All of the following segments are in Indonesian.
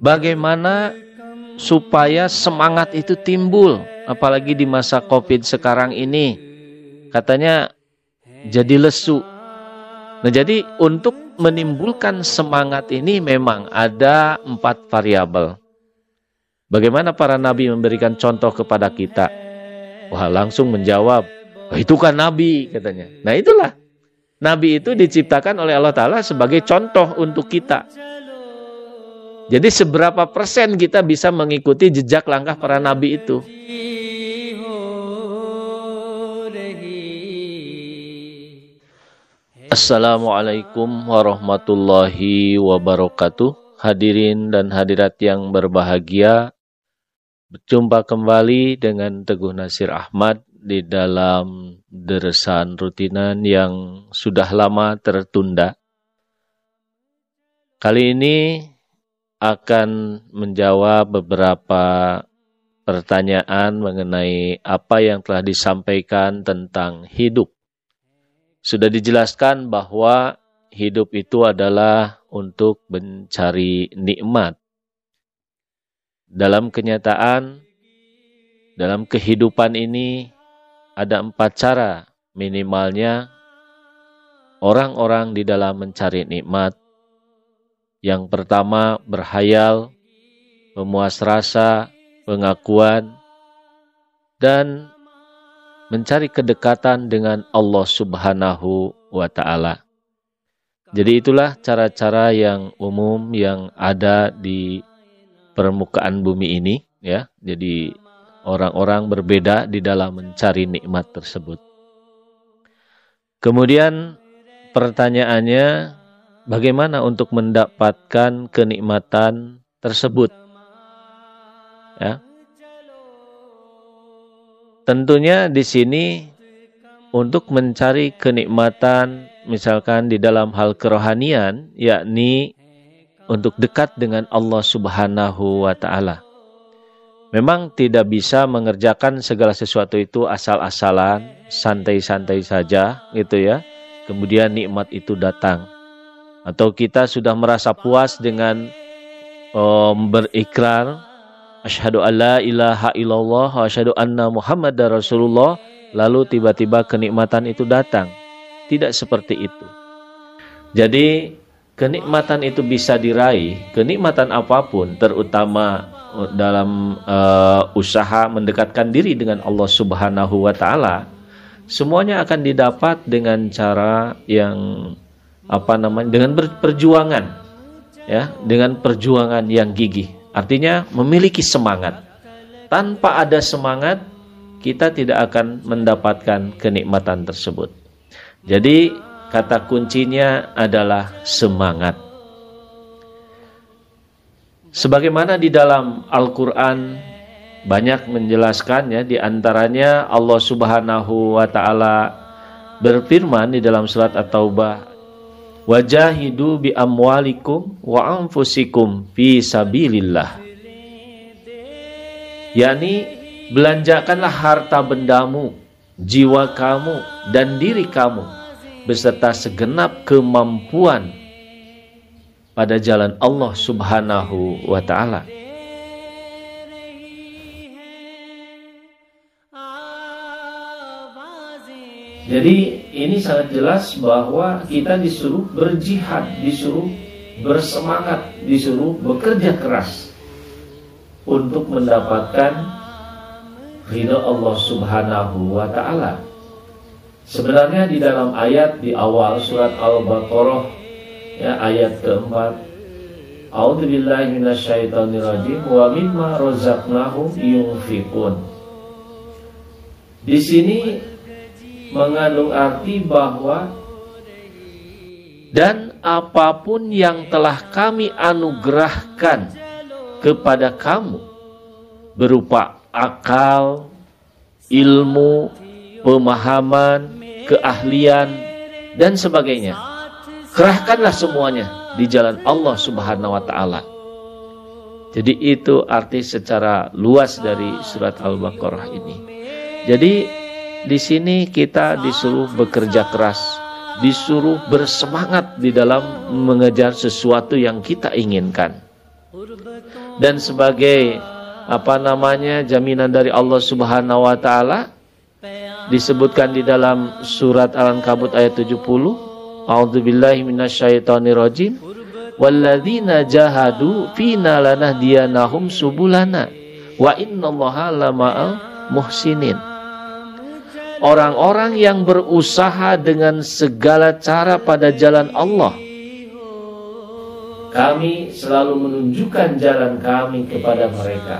bagaimana supaya semangat itu timbul apalagi di masa Covid sekarang ini. Katanya jadi lesu. Nah, jadi untuk menimbulkan semangat ini memang ada empat variabel. Bagaimana para nabi memberikan contoh kepada kita? Wah, langsung menjawab, oh, itu kan nabi katanya. Nah, itulah. Nabi itu diciptakan oleh Allah Ta'ala sebagai contoh untuk kita. Jadi seberapa persen kita bisa mengikuti jejak langkah para nabi itu? Assalamualaikum warahmatullahi wabarakatuh. Hadirin dan hadirat yang berbahagia, Berjumpa kembali dengan Teguh Nasir Ahmad di dalam deresan rutinan yang sudah lama tertunda. Kali ini akan menjawab beberapa pertanyaan mengenai apa yang telah disampaikan tentang hidup. Sudah dijelaskan bahwa hidup itu adalah untuk mencari nikmat dalam kenyataan, dalam kehidupan ini ada empat cara minimalnya orang-orang di dalam mencari nikmat. Yang pertama berhayal, memuas rasa, pengakuan, dan mencari kedekatan dengan Allah Subhanahu wa Ta'ala. Jadi, itulah cara-cara yang umum yang ada di permukaan bumi ini ya. Jadi orang-orang berbeda di dalam mencari nikmat tersebut. Kemudian pertanyaannya bagaimana untuk mendapatkan kenikmatan tersebut? Ya. Tentunya di sini untuk mencari kenikmatan misalkan di dalam hal kerohanian yakni untuk dekat dengan Allah Subhanahu wa taala. Memang tidak bisa mengerjakan segala sesuatu itu asal-asalan, santai-santai saja gitu ya. Kemudian nikmat itu datang. Atau kita sudah merasa puas dengan um, berikrar asyhadu alla ilaha illallah wa asyhadu anna muhammadar rasulullah lalu tiba-tiba kenikmatan itu datang. Tidak seperti itu. Jadi kenikmatan itu bisa diraih, kenikmatan apa pun, terutama dalam uh, usaha mendekatkan diri dengan Allah Subhanahu wa taala, semuanya akan didapat dengan cara yang apa namanya? dengan perjuangan ya, dengan perjuangan yang gigih. Artinya memiliki semangat. Tanpa ada semangat, kita tidak akan mendapatkan kenikmatan tersebut. Jadi Kata kuncinya adalah semangat. Sebagaimana di dalam Al-Quran banyak menjelaskan ya, di antaranya Allah Subhanahu wa taala berfirman di dalam surat At-Taubah, "Wajahidu bi amwalikum wa anfusikum fi sabilillah." yakni belanjakanlah harta bendamu, jiwa kamu dan diri kamu beserta segenap kemampuan pada jalan Allah Subhanahu wa taala. Jadi ini sangat jelas bahwa kita disuruh berjihad, disuruh bersemangat, disuruh bekerja keras untuk mendapatkan ridha Allah Subhanahu wa taala. Sebenarnya di dalam ayat di awal surat Al-Baqarah ya ayat keempat A'udzubillahi minasyaitonirrajim wa mimma razaqnahum yunfiqun. Di sini mengandung arti bahwa dan apa pun yang telah kami anugerahkan kepada kamu berupa akal, ilmu, pemahaman, keahlian, dan sebagainya. Kerahkanlah semuanya di jalan Allah Subhanahu wa taala. Jadi itu arti secara luas dari surat Al-Baqarah ini. Jadi di sini kita disuruh bekerja keras, disuruh bersemangat di dalam mengejar sesuatu yang kita inginkan. dan sebagai apa namanya jaminan dari Allah Subhanahu wa taala disebutkan di dalam surat Al-Ankabut ayat 70 A'udzubillahi minasyaitonirrajim walladzina jahadu fina lanahdiyanahum subulana wa innallaha lama'al muhsinin orang-orang yang berusaha dengan segala cara pada jalan Allah. Kami selalu menunjukkan jalan kami kepada mereka.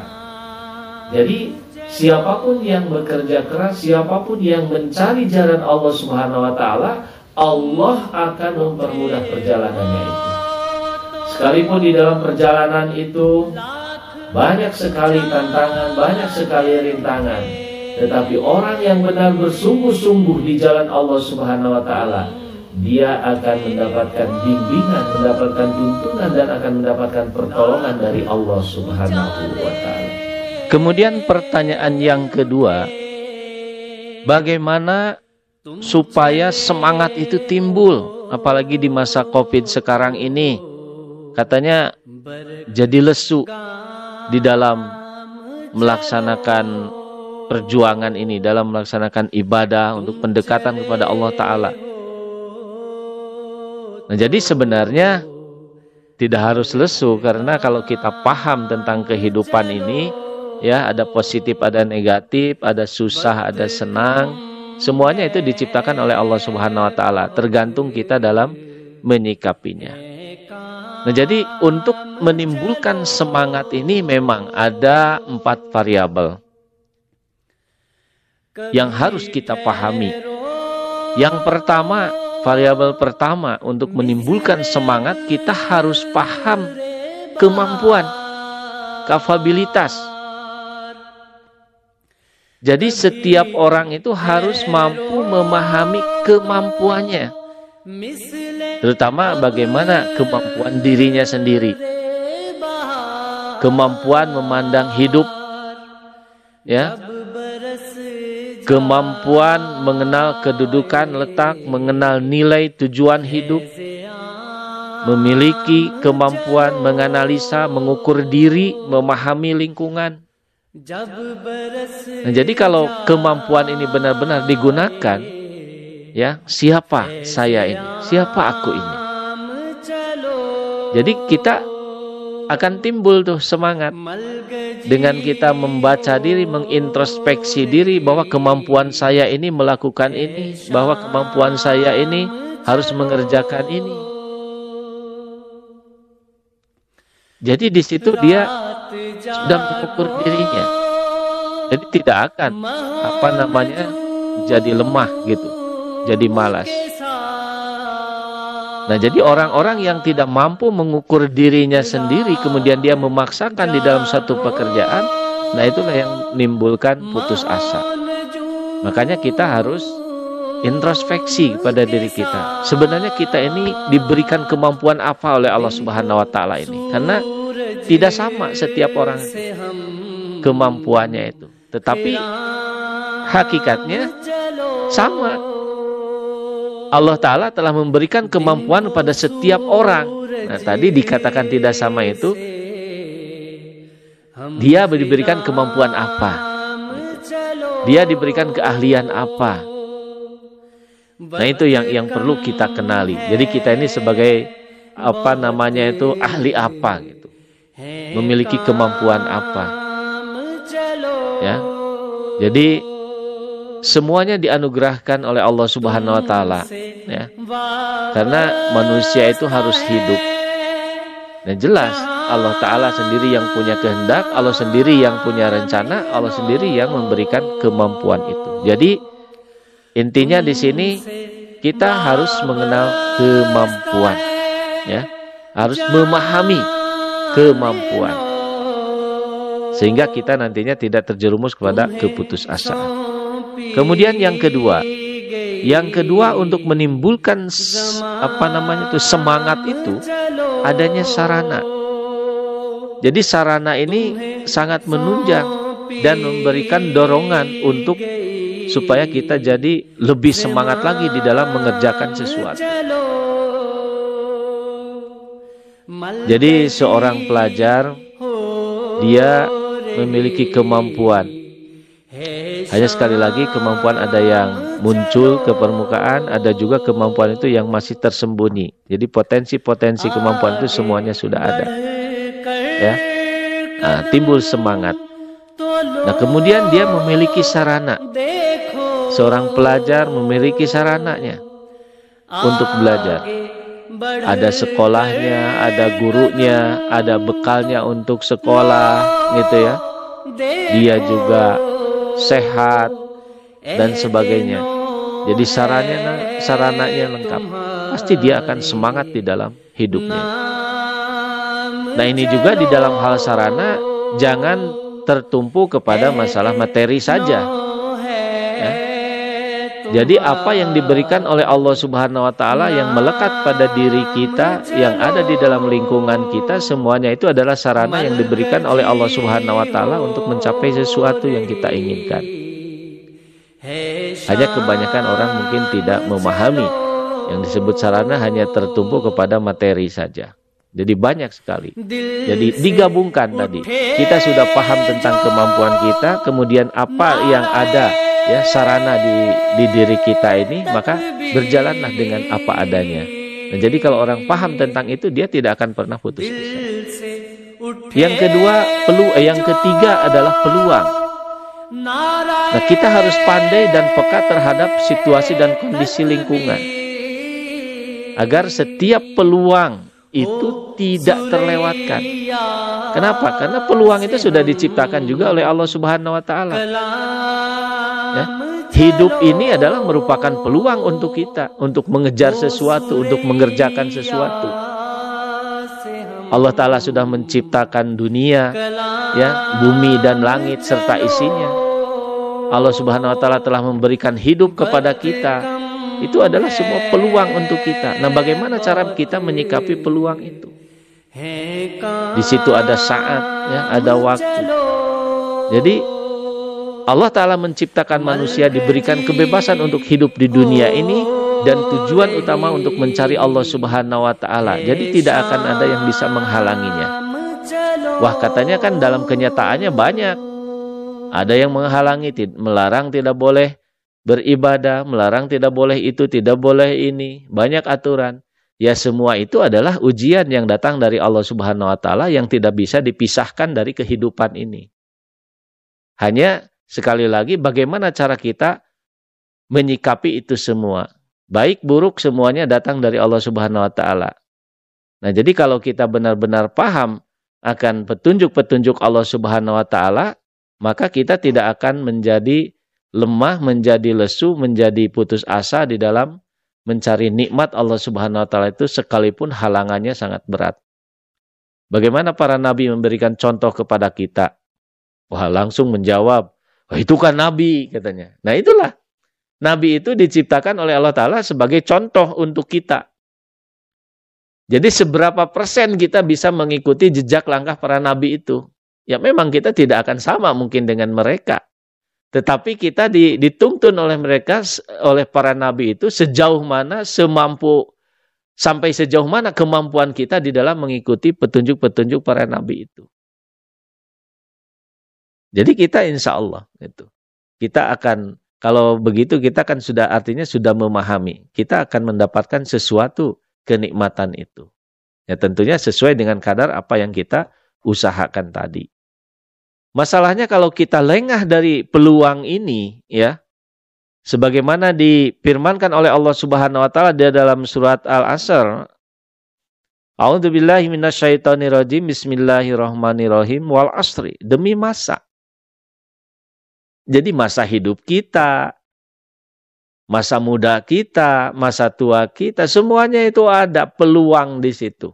Jadi siapa pun yang bekerja keras, siapa pun yang mencari jalan Allah Subhanahu wa taala, Allah akan mempermudah perjalanannya itu. Sekalipun di dalam perjalanan itu banyak sekali tantangan, banyak sekali rintangan, tetapi orang yang benar bersungguh-sungguh di jalan Allah Subhanahu wa taala, dia akan mendapatkan bimbingan, mendapatkan tuntunan dan akan mendapatkan pertolongan dari Allah Subhanahu wa taala. Kemudian pertanyaan yang kedua, bagaimana supaya semangat itu timbul, apalagi di masa Covid sekarang ini? Katanya jadi lesu di dalam melaksanakan perjuangan ini, dalam melaksanakan ibadah untuk pendekatan kepada Allah Ta'ala. Nah, jadi sebenarnya tidak harus lesu karena kalau kita paham tentang kehidupan ini, ya ada positif ada negatif ada susah ada senang semuanya itu diciptakan oleh Allah Subhanahu wa taala tergantung kita dalam menyikapinya nah jadi untuk menimbulkan semangat ini memang ada empat variabel yang harus kita pahami yang pertama variabel pertama untuk menimbulkan semangat kita harus paham kemampuan kapabilitas jadi setiap orang itu harus mampu memahami kemampuannya. Terutama bagaimana kemampuan dirinya sendiri. Kemampuan memandang hidup. Ya. Kemampuan mengenal kedudukan, letak, mengenal nilai tujuan hidup. Memiliki kemampuan menganalisa, mengukur diri, memahami lingkungan Nah, jadi kalau kemampuan ini benar-benar digunakan, ya siapa saya ini, siapa aku ini. Jadi kita akan timbul tuh semangat dengan kita membaca diri, mengintrospeksi diri bahwa kemampuan saya ini melakukan ini, bahwa kemampuan saya ini harus mengerjakan ini. Jadi di situ dia sudah mengukur dirinya. Jadi tidak akan apa namanya jadi lemah gitu, jadi malas. Nah, jadi orang-orang yang tidak mampu mengukur dirinya sendiri kemudian dia memaksakan di dalam satu pekerjaan, nah itulah yang menimbulkan putus asa. Makanya kita harus introspeksi pada diri kita. Sebenarnya kita ini diberikan kemampuan apa oleh Allah Subhanahu wa taala ini? Karena tidak sama setiap orang kemampuannya itu. Tetapi hakikatnya sama. Allah Ta'ala telah memberikan kemampuan pada setiap orang. Nah tadi dikatakan tidak sama itu. Dia diberikan kemampuan apa? Dia diberikan keahlian apa? Nah itu yang yang perlu kita kenali. Jadi kita ini sebagai apa namanya itu ahli apa gitu. Memiliki kemampuan apa? Ya. Jadi semuanya dianugerahkan oleh Allah Subhanahu wa taala ya. Karena manusia itu harus hidup. Dan jelas Allah taala sendiri yang punya kehendak, Allah sendiri yang punya rencana, Allah sendiri yang memberikan kemampuan itu. Jadi intinya di sini kita harus mengenal kemampuan ya. Harus memahami kemampuan sehingga kita nantinya tidak terjerumus kepada keputusasaan. Kemudian yang kedua, yang kedua untuk menimbulkan apa namanya itu semangat itu adanya sarana. Jadi sarana ini sangat menunjang dan memberikan dorongan untuk supaya kita jadi lebih semangat lagi di dalam mengerjakan sesuatu. Jadi seorang pelajar dia memiliki kemampuan. Hanya sekali lagi kemampuan ada yang muncul ke permukaan, ada juga kemampuan itu yang masih tersembunyi. Jadi potensi-potensi kemampuan itu semuanya sudah ada. Ya. Nah, timbul semangat. Nah, kemudian dia memiliki sarana. Seorang pelajar memiliki sarananya untuk belajar. Ada sekolahnya, ada gurunya, ada bekalnya untuk sekolah, gitu ya. Dia juga sehat dan sebagainya. Jadi sarannya sarananya lengkap. Pasti dia akan semangat di dalam hidupnya. Nah, ini juga di dalam hal sarana jangan tertumpu kepada masalah materi saja jadi apa yang diberikan oleh Allah Subhanahu wa taala yang melekat pada diri kita, yang ada di dalam lingkungan kita, semuanya itu adalah sarana yang diberikan oleh Allah Subhanahu wa taala untuk mencapai sesuatu yang kita inginkan. Hanya kebanyakan orang mungkin tidak memahami yang disebut sarana hanya tertumpu kepada materi saja. Jadi banyak sekali. Jadi digabungkan tadi. Kita sudah paham tentang kemampuan kita, kemudian apa yang ada ya sarana di di diri kita ini maka berjalanlah dengan apa adanya. Nah, jadi kalau orang paham tentang itu dia tidak akan pernah putus asa. Yang kedua, pelu eh, yang ketiga adalah peluang. Nah, kita harus pandai dan peka terhadap situasi dan kondisi lingkungan. Agar setiap peluang itu tidak terlewatkan. Kenapa? Karena peluang itu sudah diciptakan juga oleh Allah Subhanahu wa taala. Ya. Hidup ini adalah merupakan peluang untuk kita untuk mengejar sesuatu, untuk mengerjakan sesuatu. Allah taala sudah menciptakan dunia, ya, bumi dan langit serta isinya. Allah Subhanahu wa taala telah memberikan hidup kepada kita. Itu adalah semua peluang untuk kita. Nah, bagaimana cara kita menyikapi peluang itu? Di situ ada saat, ya, ada waktu. Jadi Allah Ta'ala menciptakan manusia diberikan kebebasan untuk hidup di dunia ini dan tujuan utama untuk mencari Allah Subhanahu wa taala. Jadi tidak akan ada yang bisa menghalanginya. Wah, katanya kan dalam kenyataannya banyak. Ada yang menghalangi, melarang tidak boleh beribadah, melarang tidak boleh itu, tidak boleh ini, banyak aturan. Ya semua itu adalah ujian yang datang dari Allah Subhanahu wa taala yang tidak bisa dipisahkan dari kehidupan ini. Hanya Sekali lagi, bagaimana cara kita menyikapi itu semua? Baik buruk semuanya datang dari Allah Subhanahu wa taala. Nah, jadi kalau kita benar-benar paham akan petunjuk-petunjuk Allah Subhanahu wa taala, maka kita tidak akan menjadi lemah, menjadi lesu, menjadi putus asa di dalam mencari nikmat Allah Subhanahu wa taala itu sekalipun halangannya sangat berat. Bagaimana para nabi memberikan contoh kepada kita? Wah, langsung menjawab, Oh, itu kan nabi katanya. Nah itulah. Nabi itu diciptakan oleh Allah Ta'ala sebagai contoh untuk kita. Jadi seberapa persen kita bisa mengikuti jejak langkah para nabi itu? Ya memang kita tidak akan sama mungkin dengan mereka. Tetapi kita dituntun oleh mereka, oleh para nabi itu sejauh mana, semampu, sampai sejauh mana kemampuan kita di dalam mengikuti petunjuk-petunjuk para nabi itu. Jadi kita insya Allah itu kita akan kalau begitu kita kan sudah artinya sudah memahami kita akan mendapatkan sesuatu kenikmatan itu. Ya tentunya sesuai dengan kadar apa yang kita usahakan tadi. Masalahnya kalau kita lengah dari peluang ini ya sebagaimana difirmankan oleh Allah Subhanahu wa taala di dalam surat Al-Asr A'udzubillahi minasyaitonirrajim Bismillahirrahmanirrahim wal asri demi masa jadi masa hidup kita, masa muda kita, masa tua kita, semuanya itu ada peluang di situ.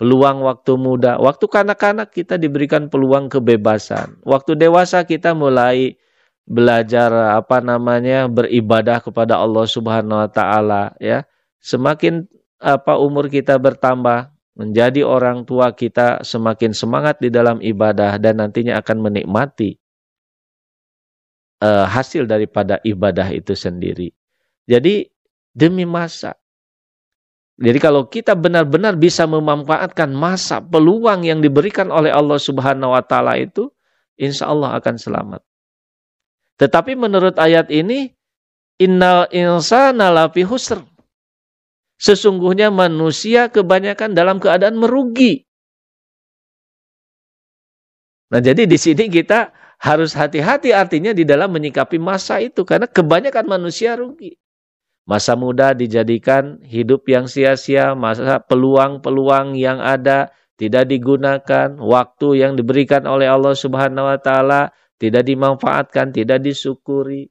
Peluang waktu muda, waktu kanak-kanak kita diberikan peluang kebebasan. Waktu dewasa kita mulai belajar apa namanya beribadah kepada Allah Subhanahu wa taala ya. Semakin apa umur kita bertambah, menjadi orang tua kita semakin semangat di dalam ibadah dan nantinya akan menikmati uh, hasil daripada ibadah itu sendiri. Jadi demi masa. Jadi kalau kita benar-benar bisa memanfaatkan masa peluang yang diberikan oleh Allah Subhanahu wa taala itu, insya Allah akan selamat. Tetapi menurut ayat ini, innal insana lafi husr. Sesungguhnya manusia kebanyakan dalam keadaan merugi. Nah, jadi di sini kita harus hati-hati artinya di dalam menyikapi masa itu karena kebanyakan manusia rugi. Masa muda dijadikan hidup yang sia-sia, masa peluang-peluang yang ada tidak digunakan, waktu yang diberikan oleh Allah Subhanahu wa taala tidak dimanfaatkan, tidak disyukuri.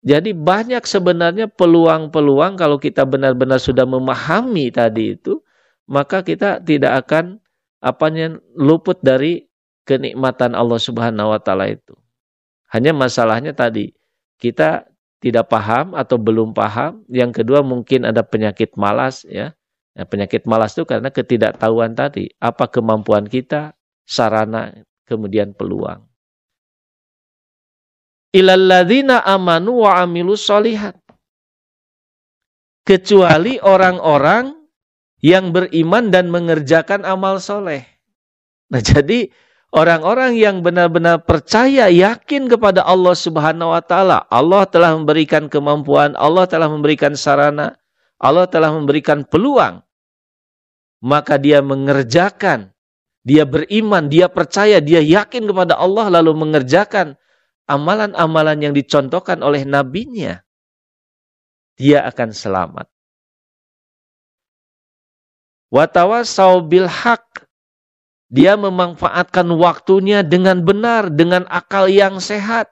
Jadi banyak sebenarnya peluang-peluang kalau kita benar-benar sudah memahami tadi itu, maka kita tidak akan apanya luput dari kenikmatan Allah Subhanahu wa taala itu. Hanya masalahnya tadi, kita tidak paham atau belum paham. Yang kedua mungkin ada penyakit malas ya. ya penyakit malas itu karena ketidaktahuan tadi. Apa kemampuan kita, sarana, kemudian peluang. Ilalladzina amanu wa amilu solihat. Kecuali orang-orang yang beriman dan mengerjakan amal soleh. Nah jadi Orang-orang yang benar-benar percaya, yakin kepada Allah Subhanahu wa taala. Allah telah memberikan kemampuan, Allah telah memberikan sarana, Allah telah memberikan peluang. Maka dia mengerjakan, dia beriman, dia percaya, dia yakin kepada Allah lalu mengerjakan amalan-amalan yang dicontohkan oleh nabinya. Dia akan selamat. Watawasau bil haq dia memanfaatkan waktunya dengan benar, dengan akal yang sehat.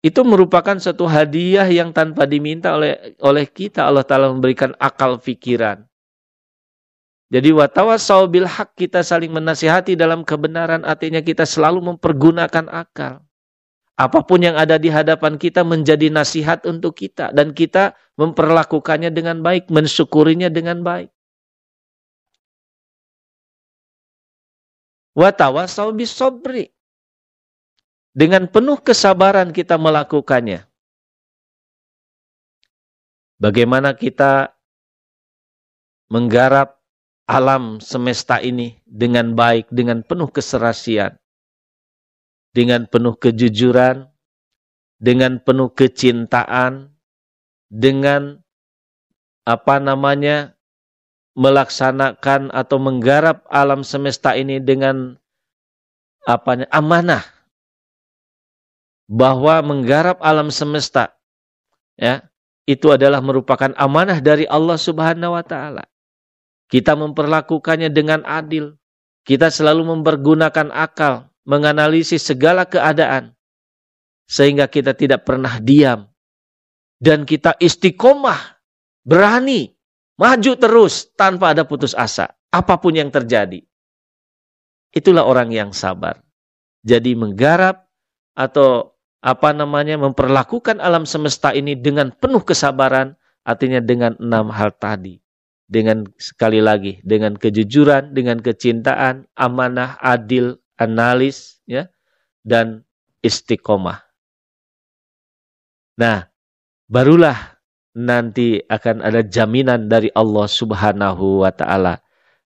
Itu merupakan satu hadiah yang tanpa diminta oleh oleh kita. Allah Ta'ala memberikan akal fikiran. Jadi watawasau bil hak kita saling menasihati dalam kebenaran artinya kita selalu mempergunakan akal. Apa pun yang ada di hadapan kita menjadi nasihat untuk kita. Dan kita memperlakukannya dengan baik, mensyukurinya dengan baik. Watawasau bisobri. Dengan penuh kesabaran kita melakukannya. Bagaimana kita menggarap alam semesta ini dengan baik, dengan penuh keserasian dengan penuh kejujuran, dengan penuh kecintaan, dengan apa namanya melaksanakan atau menggarap alam semesta ini dengan apa amanah bahwa menggarap alam semesta ya itu adalah merupakan amanah dari Allah Subhanahu wa taala. Kita memperlakukannya dengan adil. Kita selalu mempergunakan akal, menganalisis segala keadaan sehingga kita tidak pernah diam. Dan kita istiqomah berani maju terus tanpa ada putus asa apa pun yang terjadi. Itulah orang yang sabar. Jadi menggarap atau apa namanya memperlakukan alam semesta ini dengan penuh kesabaran artinya dengan enam hal tadi. Dengan sekali lagi dengan kejujuran dengan kecintaan amanah adil analis ya dan istiqomah. Nah, barulah nanti akan ada jaminan dari Allah Subhanahu wa taala.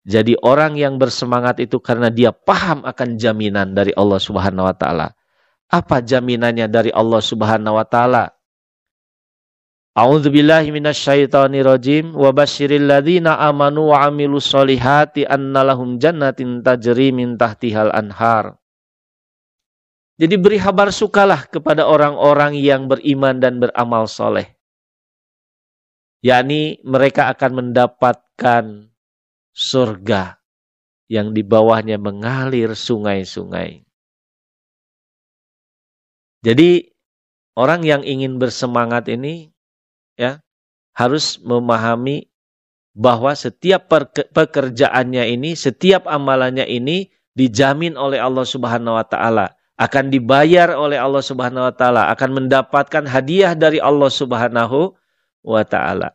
Jadi orang yang bersemangat itu karena dia paham akan jaminan dari Allah Subhanahu wa taala. Apa jaminannya dari Allah Subhanahu wa taala? A'udzu billahi minasyaitonir rajim wa basyiril ladzina amanu wa amilus solihati annalahum jannatin tajri min tahtihal anhar. Jadi beri kabar sukalah kepada orang-orang yang beriman dan beramal soleh. yakni mereka akan mendapatkan surga yang di bawahnya mengalir sungai-sungai. Jadi orang yang ingin bersemangat ini ya harus memahami bahwa setiap pekerjaannya ini, setiap amalannya ini dijamin oleh Allah Subhanahu wa taala, akan dibayar oleh Allah Subhanahu wa taala, akan mendapatkan hadiah dari Allah Subhanahu wa taala.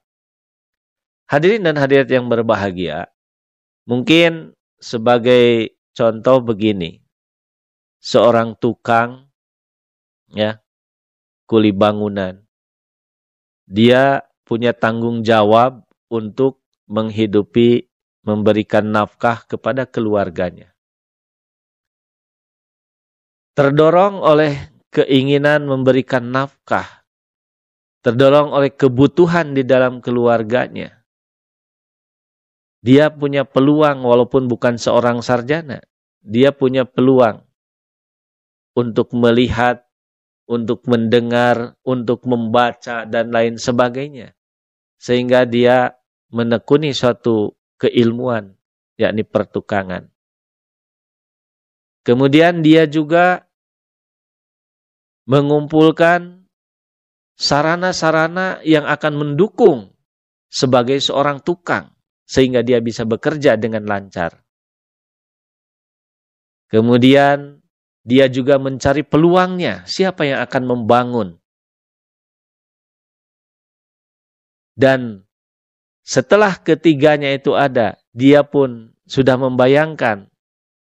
Hadirin dan hadirat yang berbahagia, mungkin sebagai contoh begini. Seorang tukang ya, kuli bangunan dia punya tanggung jawab untuk menghidupi, memberikan nafkah kepada keluarganya. Terdorong oleh keinginan memberikan nafkah, terdorong oleh kebutuhan di dalam keluarganya. Dia punya peluang walaupun bukan seorang sarjana, dia punya peluang untuk melihat, untuk mendengar, untuk membaca dan lain sebagainya. Sehingga dia menekuni suatu keilmuan, yakni pertukangan. Kemudian dia juga mengumpulkan sarana-sarana yang akan mendukung sebagai seorang tukang sehingga dia bisa bekerja dengan lancar. Kemudian dia juga mencari peluangnya, siapa yang akan membangun. Dan setelah ketiganya itu ada, dia pun sudah membayangkan,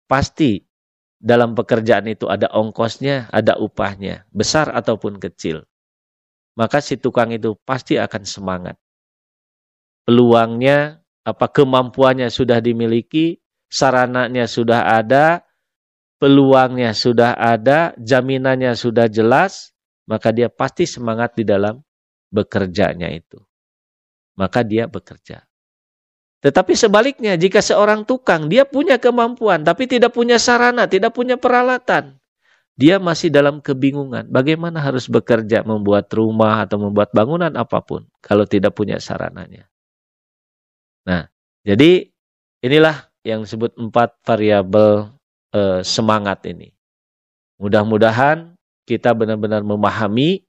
pasti dalam pekerjaan itu ada ongkosnya, ada upahnya, besar ataupun kecil. Maka si tukang itu pasti akan semangat. Peluangnya, apa kemampuannya sudah dimiliki, sarananya sudah ada, peluangnya sudah ada, jaminannya sudah jelas, maka dia pasti semangat di dalam bekerjanya itu maka dia bekerja. Tetapi sebaliknya, jika seorang tukang, dia punya kemampuan, tapi tidak punya sarana, tidak punya peralatan. Dia masih dalam kebingungan. Bagaimana harus bekerja, membuat rumah atau membuat bangunan apa pun, kalau tidak punya sarananya. Nah, jadi inilah yang disebut empat variabel eh, semangat ini. Mudah-mudahan kita benar-benar memahami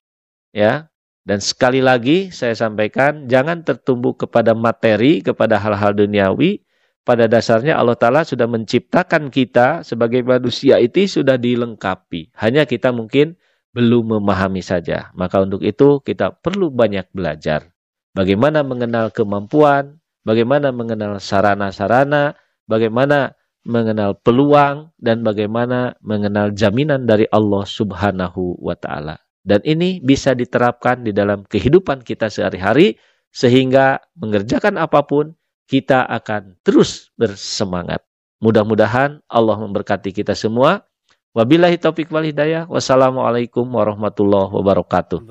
ya dan sekali lagi saya sampaikan, jangan tertumbuh kepada materi, kepada hal-hal duniawi. Pada dasarnya Allah Ta'ala sudah menciptakan kita sebagai manusia itu sudah dilengkapi. Hanya kita mungkin belum memahami saja. Maka untuk itu kita perlu banyak belajar. Bagaimana mengenal kemampuan, bagaimana mengenal sarana-sarana, bagaimana mengenal peluang, dan bagaimana mengenal jaminan dari Allah Subhanahu wa Ta'ala. Dan ini bisa diterapkan di dalam kehidupan kita sehari-hari sehingga mengerjakan apa pun kita akan terus bersemangat. Mudah-mudahan Allah memberkati kita semua. Wabillahi taufik wal hidayah. Wassalamualaikum warahmatullahi wabarakatuh.